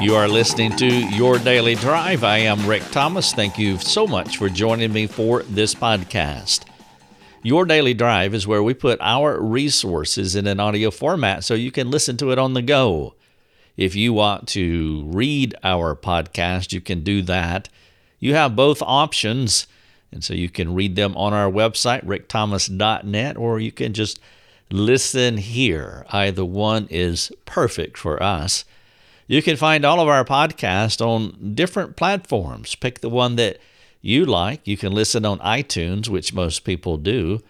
You are listening to Your Daily Drive. I am Rick Thomas. Thank you so much for joining me for this podcast. Your Daily Drive is where we put our resources in an audio format so you can listen to it on the go. If you want to read our podcast, you can do that. You have both options, and so you can read them on our website, rickthomas.net, or you can just listen here. Either one is perfect for us. You can find all of our podcasts on different platforms. Pick the one that you like. You can listen on iTunes, which most people do.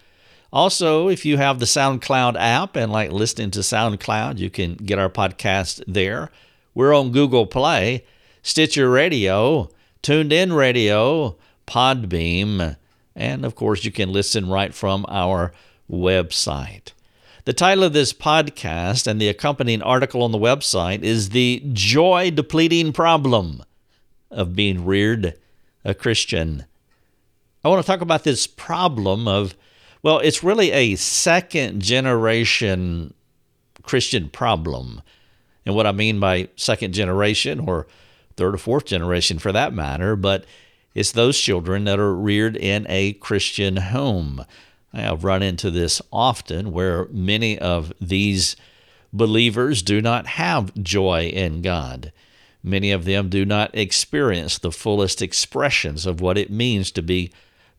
Also, if you have the SoundCloud app and like listening to SoundCloud, you can get our podcast there. We're on Google Play, Stitcher Radio, TuneIn Radio, Podbean, and of course, you can listen right from our website. The title of this podcast and the accompanying article on the website is The Joy Depleting Problem of Being Reared a Christian. I want to talk about this problem of, well, it's really a second generation Christian problem. And what I mean by second generation, or third or fourth generation for that matter, but it's those children that are reared in a Christian home. I have run into this often where many of these believers do not have joy in God. Many of them do not experience the fullest expressions of what it means to be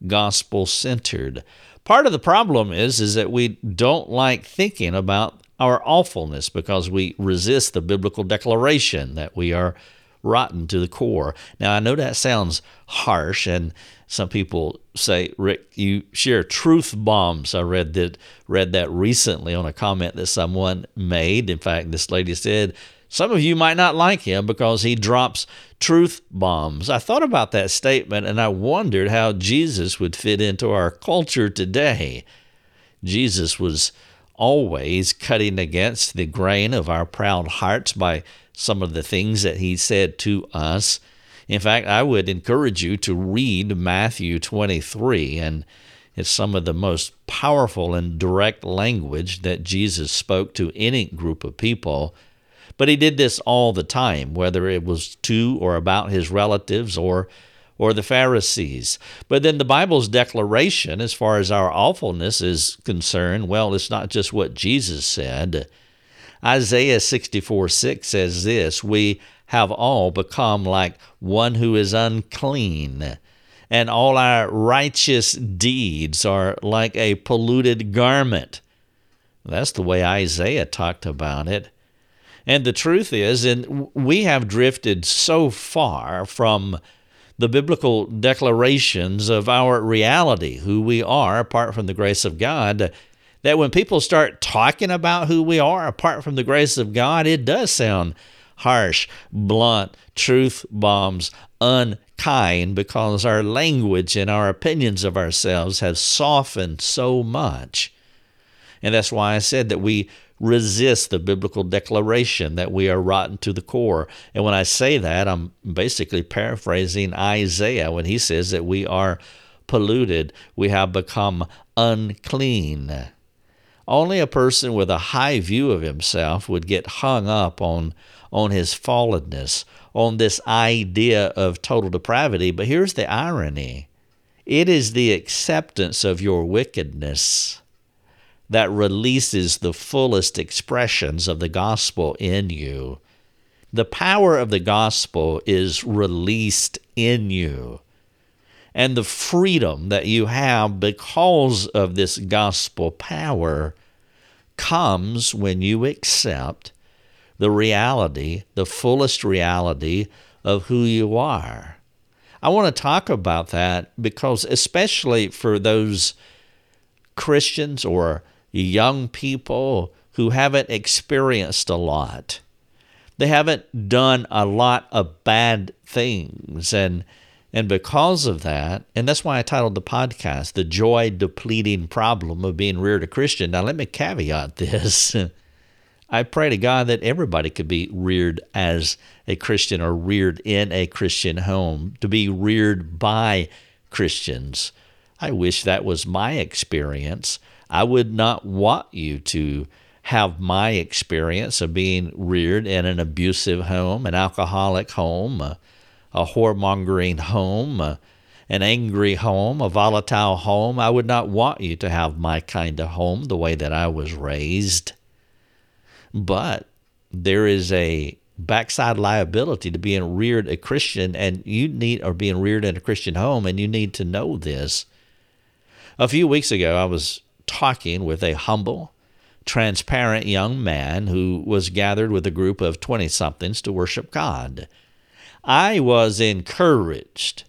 gospel centered. Part of the problem is is that we don't like thinking about our awfulness because we resist the biblical declaration that we are rotten to the core. Now I know that sounds harsh and some people say, Rick, you share truth bombs. I read that read that recently on a comment that someone made. In fact, this lady said, some of you might not like him because he drops truth bombs. I thought about that statement and I wondered how Jesus would fit into our culture today. Jesus was always cutting against the grain of our proud hearts by some of the things that he said to us. In fact, I would encourage you to read Matthew 23, and it's some of the most powerful and direct language that Jesus spoke to any group of people. But he did this all the time, whether it was to or about his relatives or or the Pharisees. But then the Bible's declaration, as far as our awfulness is concerned, well, it's not just what Jesus said. Isaiah 64 6 says this We have all become like one who is unclean, and all our righteous deeds are like a polluted garment. That's the way Isaiah talked about it. And the truth is, and we have drifted so far from the biblical declarations of our reality, who we are apart from the grace of God, that when people start talking about who we are apart from the grace of God, it does sound harsh, blunt, truth bombs, unkind, because our language and our opinions of ourselves have softened so much. And that's why I said that we resist the biblical declaration that we are rotten to the core. And when I say that, I'm basically paraphrasing Isaiah when he says that we are polluted, we have become unclean. Only a person with a high view of himself would get hung up on on his fallenness, on this idea of total depravity. But here's the irony it is the acceptance of your wickedness that releases the fullest expressions of the gospel in you. The power of the gospel is released in you. And the freedom that you have because of this gospel power comes when you accept the reality, the fullest reality of who you are. I want to talk about that because, especially for those Christians or young people who haven't experienced a lot, they haven't done a lot of bad things. And, and because of that, and that's why I titled the podcast, The Joy Depleting Problem of Being Reared a Christian. Now, let me caveat this. I pray to God that everybody could be reared as a Christian or reared in a Christian home, to be reared by Christians. I wish that was my experience. I would not want you to have my experience of being reared in an abusive home, an alcoholic home, a whoremongering home, a, an angry home, a volatile home. I would not want you to have my kind of home the way that I was raised. But there is a backside liability to being reared a Christian, and you need, or being reared in a Christian home, and you need to know this. A few weeks ago, I was talking with a humble, transparent young man who was gathered with a group of 20 somethings to worship God. I was encouraged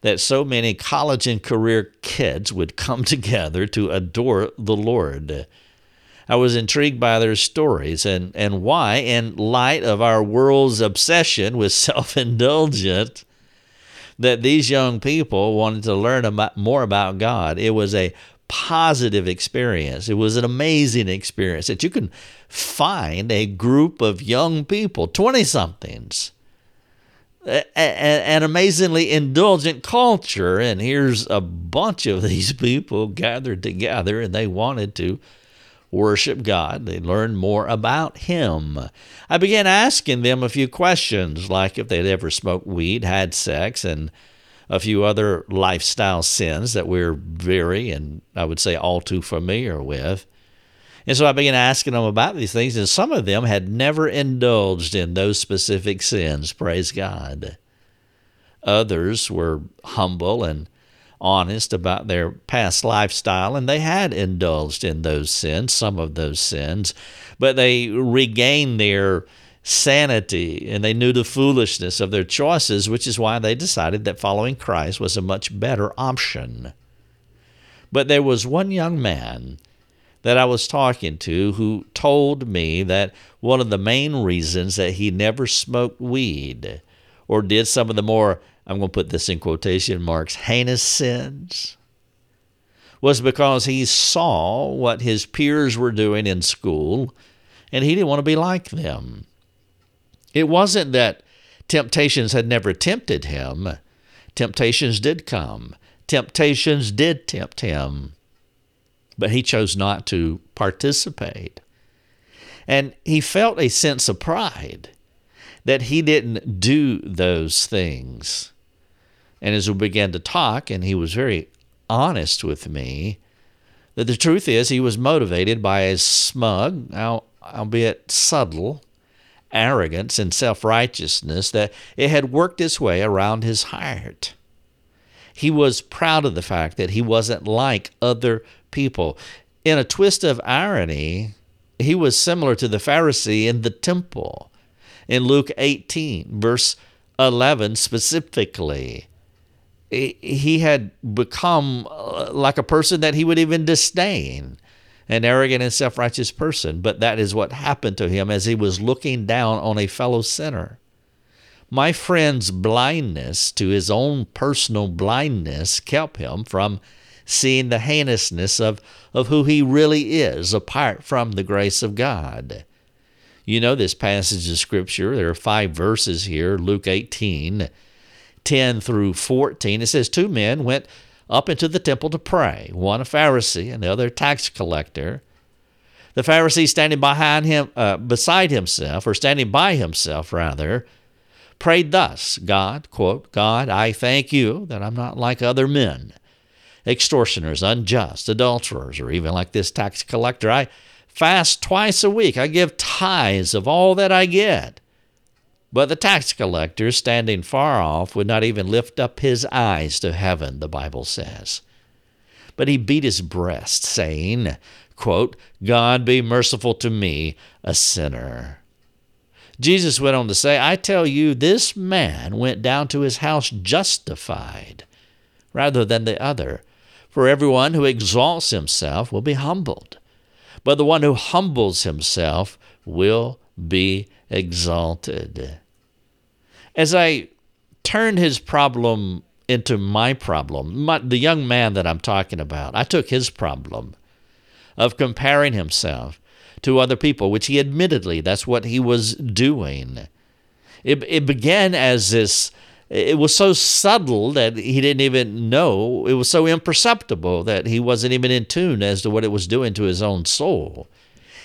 that so many college and career kids would come together to adore the Lord. I was intrigued by their stories and, and why, in light of our world's obsession with self indulgent, that these young people wanted to learn about, more about God. It was a positive experience. It was an amazing experience that you can find a group of young people, 20 somethings, an amazingly indulgent culture. And here's a bunch of these people gathered together and they wanted to worship God. They learned more about Him. I began asking them a few questions, like if they'd ever smoked weed, had sex, and a few other lifestyle sins that we're very and I would say all too familiar with. And so I began asking them about these things, and some of them had never indulged in those specific sins, praise God. Others were humble and honest about their past lifestyle, and they had indulged in those sins, some of those sins, but they regained their sanity and they knew the foolishness of their choices, which is why they decided that following Christ was a much better option. But there was one young man that I was talking to who told me that one of the main reasons that he never smoked weed or did some of the more, I'm going to put this in quotation marks, heinous sins was because he saw what his peers were doing in school and he didn't want to be like them. It wasn't that temptations had never tempted him. Temptations did come. Temptations did tempt him. But he chose not to participate. And he felt a sense of pride that he didn't do those things. And as we began to talk, and he was very honest with me, that the truth is he was motivated by a smug, albeit subtle, arrogance and self righteousness that it had worked its way around his heart. He was proud of the fact that he wasn't like other people. In a twist of irony, he was similar to the Pharisee in the temple. In Luke 18, verse 11 specifically, he had become uh, like a person that he would even disdain an arrogant and self righteous person, but that is what happened to him as he was looking down on a fellow sinner. My friend's blindness to his own personal blindness kept him from seeing the heinousness of, of who he really is apart from the grace of God. You know this passage of Scripture. There are five verses here Luke 18, 10 through 14. It says, Two men went up into the temple to pray, one a Pharisee and the other a tax collector. The Pharisee standing behind him, uh, beside himself, or standing by himself rather, prayed thus God, quote, God, I thank you that I'm not like other men, extortioners, unjust, adulterers, or even like this tax collector. I fast twice a week. I give tithes of all that I get. But the tax collector, standing far off, would not even lift up his eyes to heaven, the Bible says. But he beat his breast, saying, quote, God be merciful to me, a sinner. Jesus went on to say, I tell you, this man went down to his house justified rather than the other. For everyone who exalts himself will be humbled, but the one who humbles himself will be exalted. As I turned his problem into my problem, my, the young man that I'm talking about, I took his problem of comparing himself to other people, which he admittedly, that's what he was doing. It, it began as this, it was so subtle that he didn't even know, it was so imperceptible that he wasn't even in tune as to what it was doing to his own soul.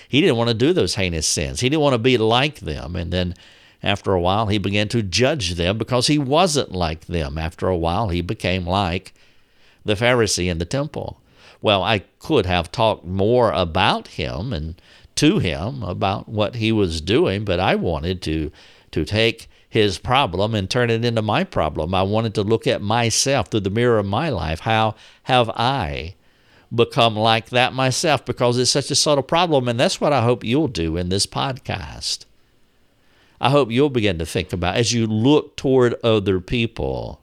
He didn't want to do those heinous sins. He didn't want to be like them. And then after a while, he began to judge them because he wasn't like them. After a while, he became like the Pharisee in the temple. Well, I could have talked more about him and to him about what he was doing, but I wanted to to take his problem and turn it into my problem. I wanted to look at myself through the mirror of my life. How have I become like that myself? Because it's such a subtle problem, and that's what I hope you'll do in this podcast. I hope you'll begin to think about as you look toward other people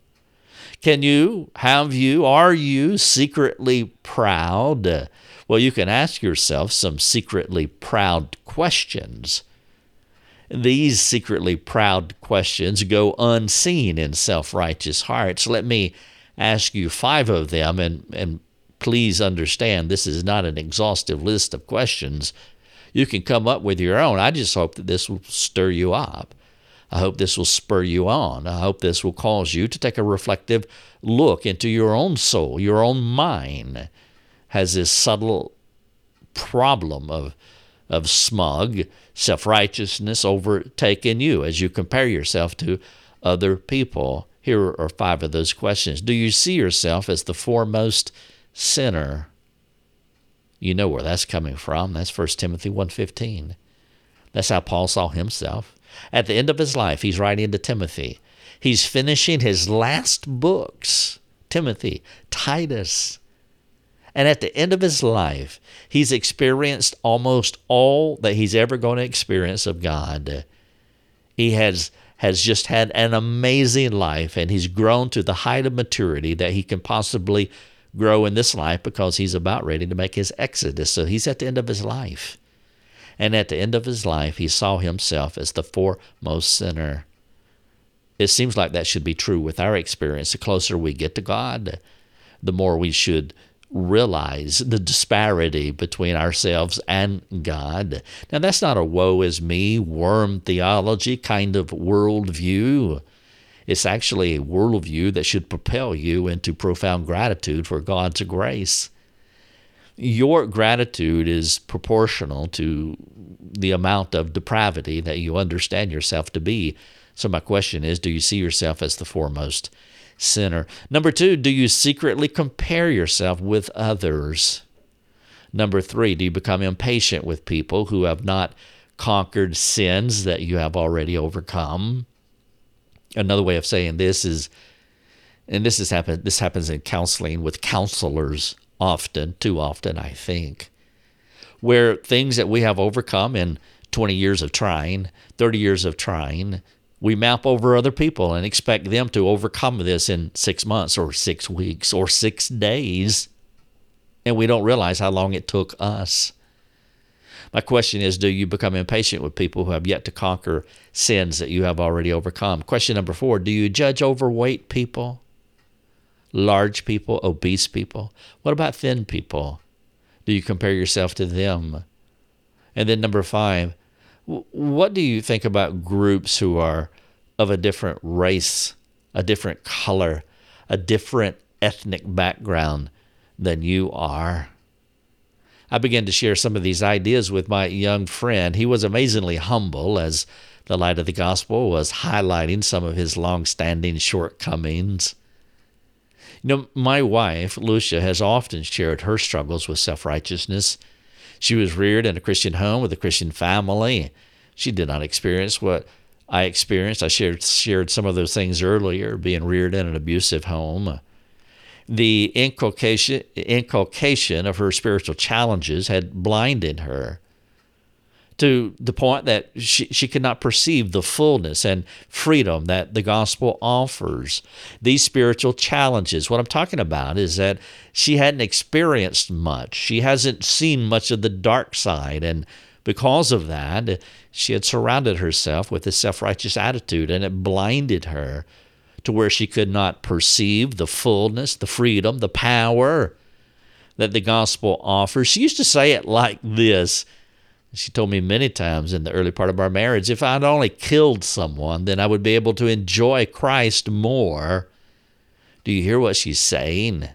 can you, have you, are you secretly proud? Well, you can ask yourself some secretly proud questions. These secretly proud questions go unseen in self righteous hearts. Let me ask you five of them, and, and please understand this is not an exhaustive list of questions. You can come up with your own. I just hope that this will stir you up. I hope this will spur you on. I hope this will cause you to take a reflective look into your own soul, your own mind. Has this subtle problem of, of smug self righteousness overtaken you as you compare yourself to other people? Here are five of those questions. Do you see yourself as the foremost sinner? You know where that's coming from. That's 1 Timothy 1:15. That's how Paul saw himself. At the end of his life, he's writing to Timothy. He's finishing his last books, Timothy, Titus. And at the end of his life, he's experienced almost all that he's ever going to experience of God. He has has just had an amazing life and he's grown to the height of maturity that he can possibly grow in this life because he's about ready to make his exodus. So he's at the end of his life. And at the end of his life, he saw himself as the foremost sinner. It seems like that should be true with our experience. The closer we get to God, the more we should realize the disparity between ourselves and God. Now, that's not a woe is me, worm theology kind of worldview. It's actually a worldview that should propel you into profound gratitude for God's grace your gratitude is proportional to the amount of depravity that you understand yourself to be. So, my question is do you see yourself as the foremost sinner? Number two, do you secretly compare yourself with others? Number three, do you become impatient with people who have not conquered sins that you have already overcome? Another way of saying this is, and this has happened. This happens in counseling with counselors often, too often, I think, where things that we have overcome in 20 years of trying, 30 years of trying, we map over other people and expect them to overcome this in six months or six weeks or six days. And we don't realize how long it took us. My question is Do you become impatient with people who have yet to conquer sins that you have already overcome? Question number four Do you judge overweight people? large people, obese people? What about thin people? Do you compare yourself to them? And then number five, what do you think about groups who are of a different race, a different color, a different ethnic background than you are? I began to share some of these ideas with my young friend. He was amazingly humble as the light of the gospel was highlighting some of his long standing shortcomings. You know, my wife, Lucia, has often shared her struggles with self righteousness. She was reared in a Christian home with a Christian family. She did not experience what I experienced. I shared, shared some of those things earlier, being reared in an abusive home. The inculcation, inculcation of her spiritual challenges had blinded her to the point that she, she could not perceive the fullness and freedom that the gospel offers. These spiritual challenges, what I'm talking about is that she hadn't experienced much. She hasn't seen much of the dark side. And because of that, she had surrounded herself with a self righteous attitude, and it blinded her to where she could not perceive the fullness, the freedom, the power that the gospel offers. She used to say it like this she told me many times in the early part of our marriage if I'd only killed someone, then I would be able to enjoy Christ more. Do you hear what she's saying?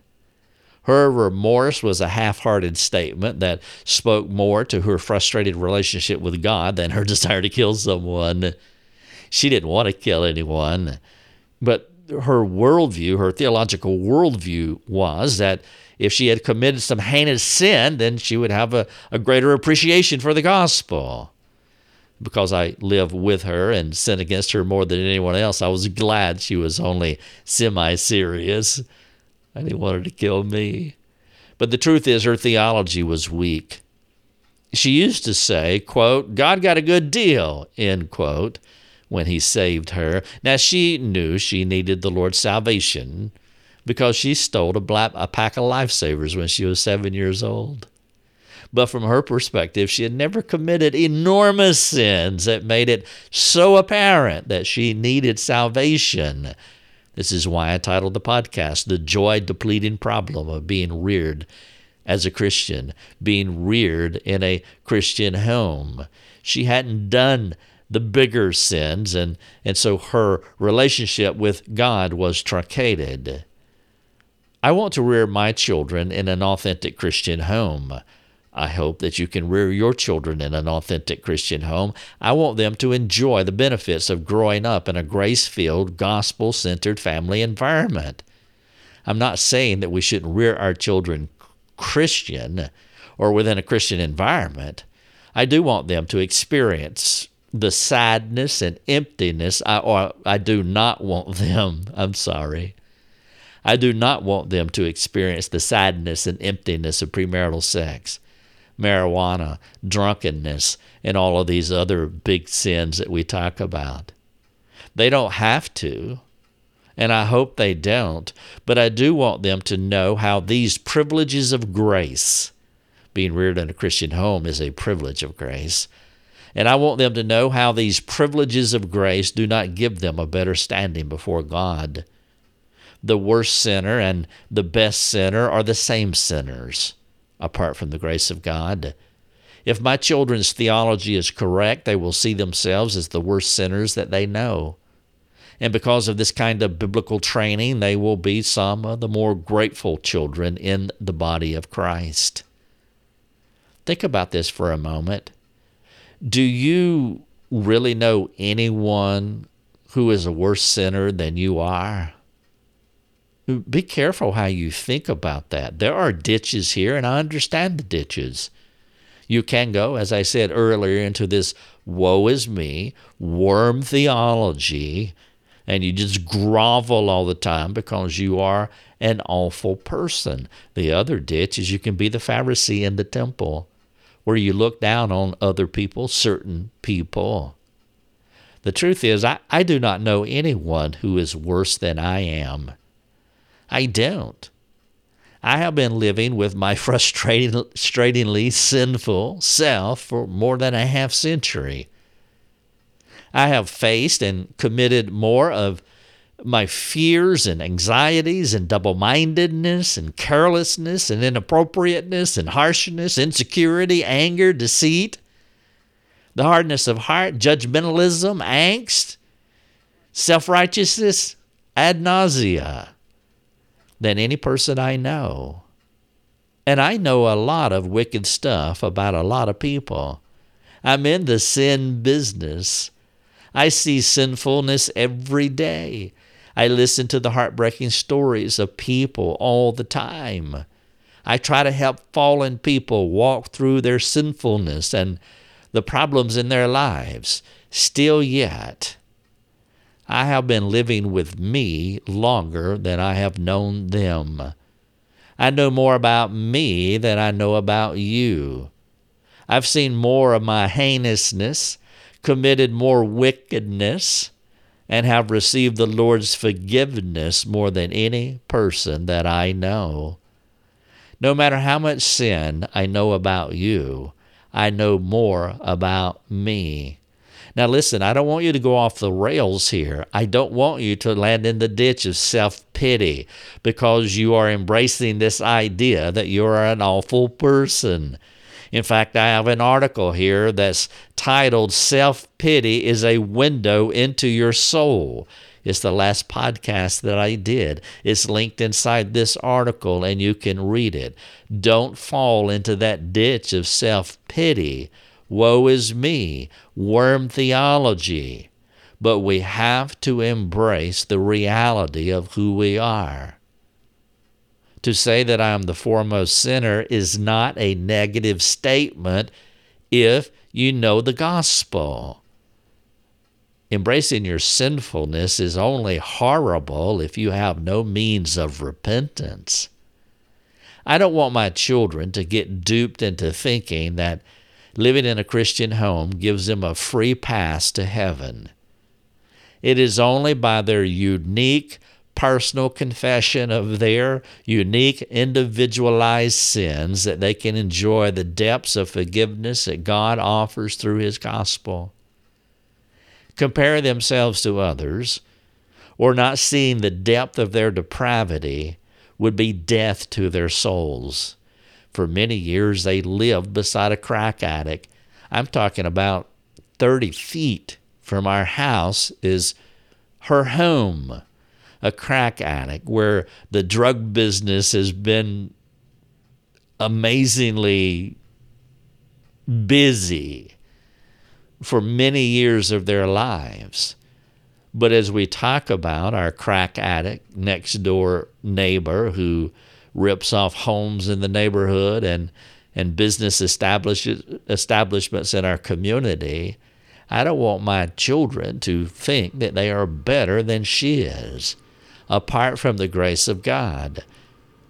Her remorse was a half hearted statement that spoke more to her frustrated relationship with God than her desire to kill someone. She didn't want to kill anyone, but her worldview, her theological worldview, was that if she had committed some heinous sin, then she would have a, a greater appreciation for the gospel. Because I live with her and sin against her more than anyone else, I was glad she was only semi serious and he wanted to kill me. But the truth is, her theology was weak. She used to say, quote, God got a good deal, end quote, when he saved her. Now, she knew she needed the Lord's salvation because she stole a, black, a pack of lifesavers when she was seven years old. But from her perspective, she had never committed enormous sins that made it so apparent that she needed salvation. This is why I titled the podcast The Joy Depleting Problem of Being Reared as a Christian, being reared in a Christian home. She hadn't done the bigger sins, and, and so her relationship with God was truncated. I want to rear my children in an authentic Christian home. I hope that you can rear your children in an authentic Christian home. I want them to enjoy the benefits of growing up in a grace filled, gospel centered family environment. I'm not saying that we shouldn't rear our children Christian or within a Christian environment. I do want them to experience the sadness and emptiness, I, or I do not want them, I'm sorry. I do not want them to experience the sadness and emptiness of premarital sex marijuana, drunkenness, and all of these other big sins that we talk about. They don't have to, and I hope they don't, but I do want them to know how these privileges of grace, being reared in a Christian home is a privilege of grace, and I want them to know how these privileges of grace do not give them a better standing before God. The worst sinner and the best sinner are the same sinners apart from the grace of God. If my children's theology is correct, they will see themselves as the worst sinners that they know. And because of this kind of biblical training, they will be some of the more grateful children in the body of Christ. Think about this for a moment. Do you really know anyone who is a worse sinner than you are? be careful how you think about that. There are ditches here, and I understand the ditches. You can go, as I said earlier, into this woe is me, worm theology, and you just grovel all the time because you are an awful person. The other ditch is you can be the Pharisee in the temple, where you look down on other people, certain people. The truth is, I, I do not know anyone who is worse than I am. I don't. I have been living with my frustratingly sinful self for more than a half century. I have faced and committed more of my fears and anxieties and double mindedness and carelessness and inappropriateness and harshness, insecurity, anger, deceit, the hardness of heart, judgmentalism, angst, self righteousness ad nausea than any person I know. And I know a lot of wicked stuff about a lot of people. I'm in the sin business. I see sinfulness every day. I listen to the heartbreaking stories of people all the time. I try to help fallen people walk through their sinfulness and the problems in their lives. Still yet, I have been living with me longer than I have known them. I know more about me than I know about you. I've seen more of my heinousness, committed more wickedness, and have received the Lord's forgiveness more than any person that I know. No matter how much sin I know about you, I know more about me. Now, listen, I don't want you to go off the rails here. I don't want you to land in the ditch of self pity because you are embracing this idea that you are an awful person. In fact, I have an article here that's titled Self Pity is a Window into Your Soul. It's the last podcast that I did. It's linked inside this article and you can read it. Don't fall into that ditch of self pity. Woe is me, worm theology. But we have to embrace the reality of who we are. To say that I am the foremost sinner is not a negative statement if you know the gospel. Embracing your sinfulness is only horrible if you have no means of repentance. I don't want my children to get duped into thinking that living in a Christian home gives them a free pass to heaven. It is only by their unique personal confession of their unique individualized sins that they can enjoy the depths of forgiveness that God offers through His gospel compare themselves to others, or not seeing the depth of their depravity would be death to their souls. For many years, they lived beside a crack addict. I'm talking about 30 feet from our house is her home, a crack addict, where the drug business has been amazingly busy for many years of their lives. But as we talk about our crack addict next door neighbor who rips off homes in the neighborhood and, and business establishments in our community, I don't want my children to think that they are better than she is, apart from the grace of God.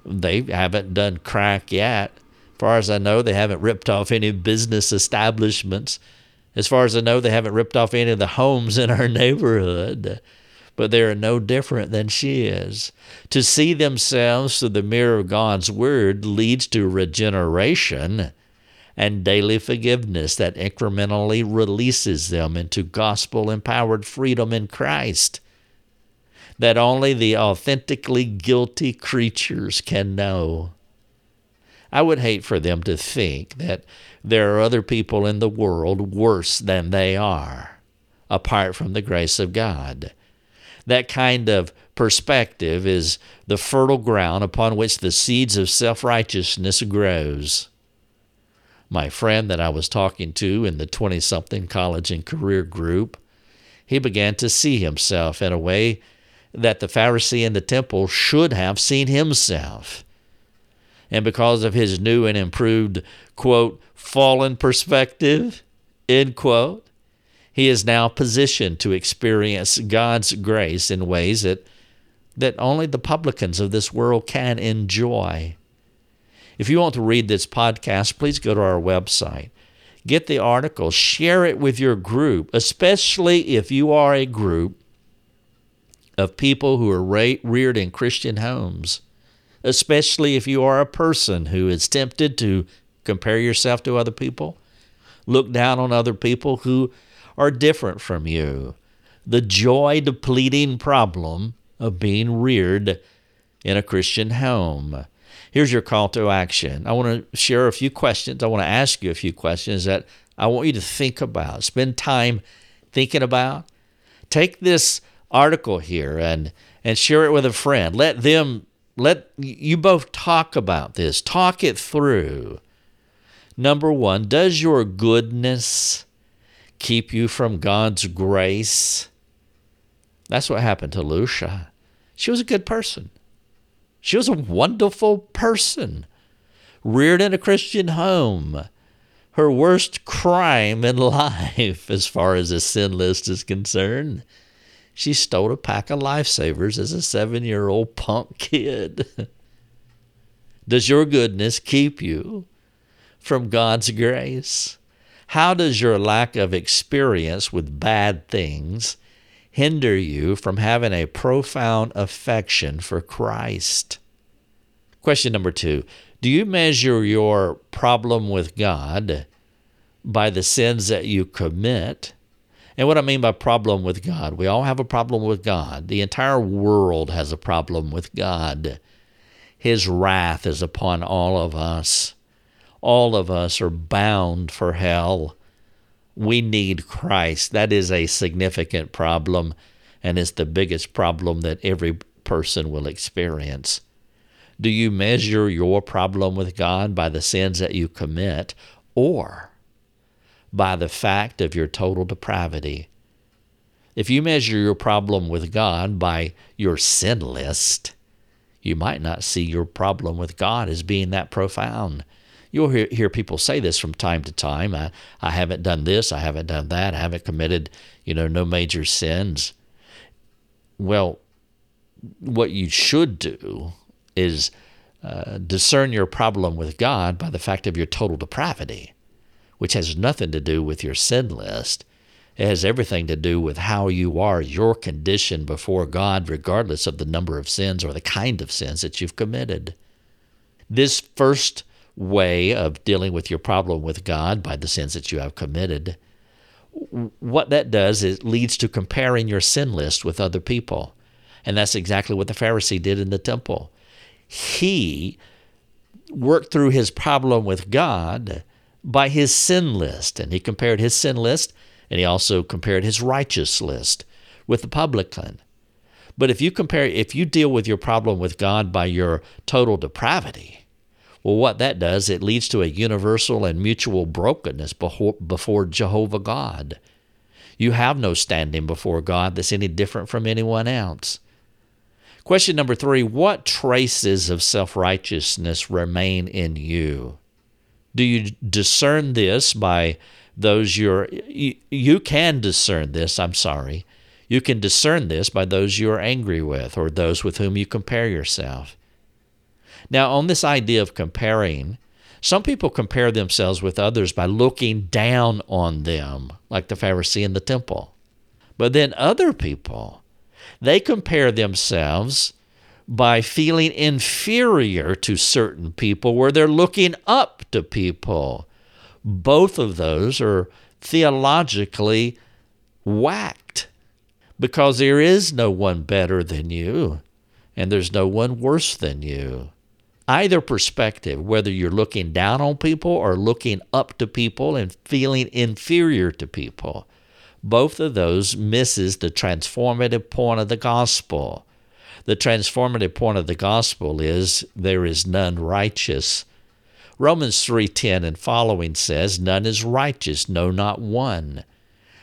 They haven't done crack yet. As far as I know, they haven't ripped off any business establishments as far as I know, they haven't ripped off any of the homes in our neighborhood, but they are no different than she is. To see themselves through the mirror of God's Word leads to regeneration and daily forgiveness that incrementally releases them into gospel empowered freedom in Christ that only the authentically guilty creatures can know. I would hate for them to think that there are other people in the world worse than they are, apart from the grace of God. That kind of perspective is the fertile ground upon which the seeds of self righteousness grows. My friend that I was talking to in the 20 something college and career group, he began to see himself in a way that the Pharisee in the temple should have seen himself. And because of his new and improved, quote, fallen perspective, end quote, he is now positioned to experience God's grace in ways that, that only the publicans of this world can enjoy. If you want to read this podcast, please go to our website. Get the article, share it with your group, especially if you are a group of people who are reared in Christian homes, especially if you are a person who is tempted to compare yourself to other people, look down on other people who are different from you. The joy depleting problem of being reared in a Christian home. Here's your call to action. I want to share a few questions. I want to ask you a few questions that I want you to think about. Spend time thinking about. Take this article here and and share it with a friend. Let them let you both talk about this. Talk it through. Number one, does your goodness keep you from God's grace? That's what happened to Lucia. She was a good person. She was a wonderful person, reared in a Christian home. Her worst crime in life, as far as a sin list is concerned, she stole a pack of lifesavers as a seven year old punk kid. Does your goodness keep you from God's grace? How does your lack of experience with bad things hinder you from having a profound affection for Christ? Question number two Do you measure your problem with God by the sins that you commit? And what I mean by problem with God, we all have a problem with God. The entire world has a problem with God. His wrath is upon all of us all of us are bound for hell. We need Christ. That is a significant problem. and it's the biggest problem that every person will experience. Do you measure your problem with God by the sins that you commit or by the fact of your total depravity? If you measure your problem with God by your sin list, you might not see your problem with God as being that profound. You'll hear, hear people say this from time to time. I, I haven't done this, I haven't done that, I haven't committed, you know, no major sins. Well, what you should do is uh, discern your problem with God by the fact of your total depravity, which has nothing to do with your sin list. It has everything to do with how you are, your condition before God, regardless of the number of sins or the kind of sins that you've committed. This first way of dealing with your problem with God by the sins that you have committed, what that does is leads to comparing your sin list with other people. And that's exactly what the Pharisee did in the temple. He worked through his problem with God by his sin list. And he compared his sin list and he also compared his righteous list with the publican. But if you compare, if you deal with your problem with God by your total depravity, well, what that does, it leads to a universal and mutual brokenness before, Jehovah God. You have no standing before God that's any different from anyone else. Question number three What traces of self righteousness remain in you? Do you discern this by those you're, you, can discern this, I'm sorry. You can discern this by those you are angry with or those with whom you compare yourself. Now, on this idea of comparing, some people compare themselves with others by looking down on them, like the Pharisee in the temple. But then other people they compare themselves by feeling inferior to certain people where they're looking up to people. Both of those are theologically whacked because there is no one better than you and there's no one worse than you. Either perspective, whether you're looking down on people or looking up to people and feeling inferior to people, both of those misses the transformative point of the gospel. The transformative point of the gospel is there is none righteous. Romans 3:10 and following says, "None is righteous, no not one.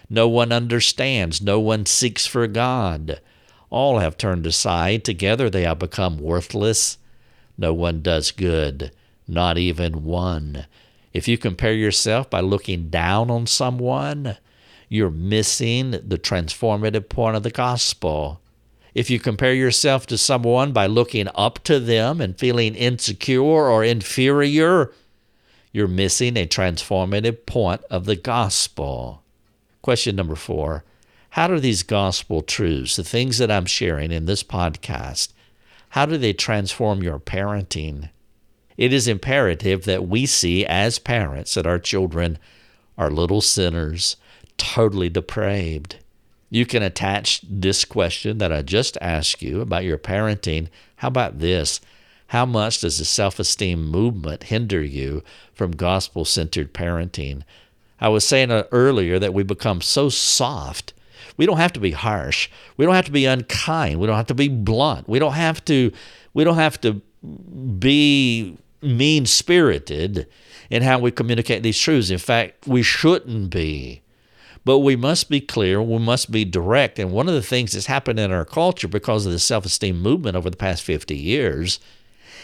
No one understands, no one seeks for God. All have turned aside, together they have become worthless. No one does good, not even one." If you compare yourself by looking down on someone, you're missing the transformative point of the gospel. If you compare yourself to someone by looking up to them and feeling insecure or inferior, you're missing a transformative point of the gospel. Question number four How do these gospel truths, the things that I'm sharing in this podcast, how do they transform your parenting? It is imperative that we see as parents that our children are little sinners totally depraved. You can attach this question that I just asked you about your parenting. How about this? How much does the self esteem movement hinder you from gospel centered parenting? I was saying uh, earlier that we become so soft. We don't have to be harsh. We don't have to be unkind. We don't have to be blunt. We don't have to we don't have to be mean spirited in how we communicate these truths. In fact, we shouldn't be. But we must be clear, we must be direct. And one of the things that's happened in our culture because of the self esteem movement over the past 50 years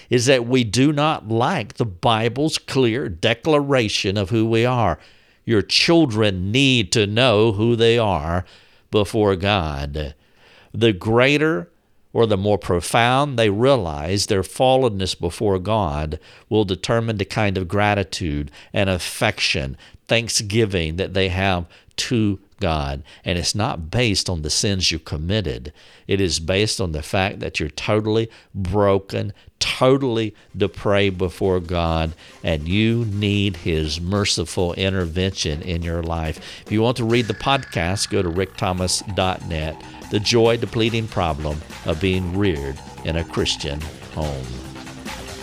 is that we do not like the Bible's clear declaration of who we are. Your children need to know who they are before God. The greater or the more profound they realize their fallenness before God will determine the kind of gratitude and affection, thanksgiving that they have to God. And it's not based on the sins you committed, it is based on the fact that you're totally broken, totally depraved before God, and you need His merciful intervention in your life. If you want to read the podcast, go to rickthomas.net. The joy depleting problem of being reared in a Christian home.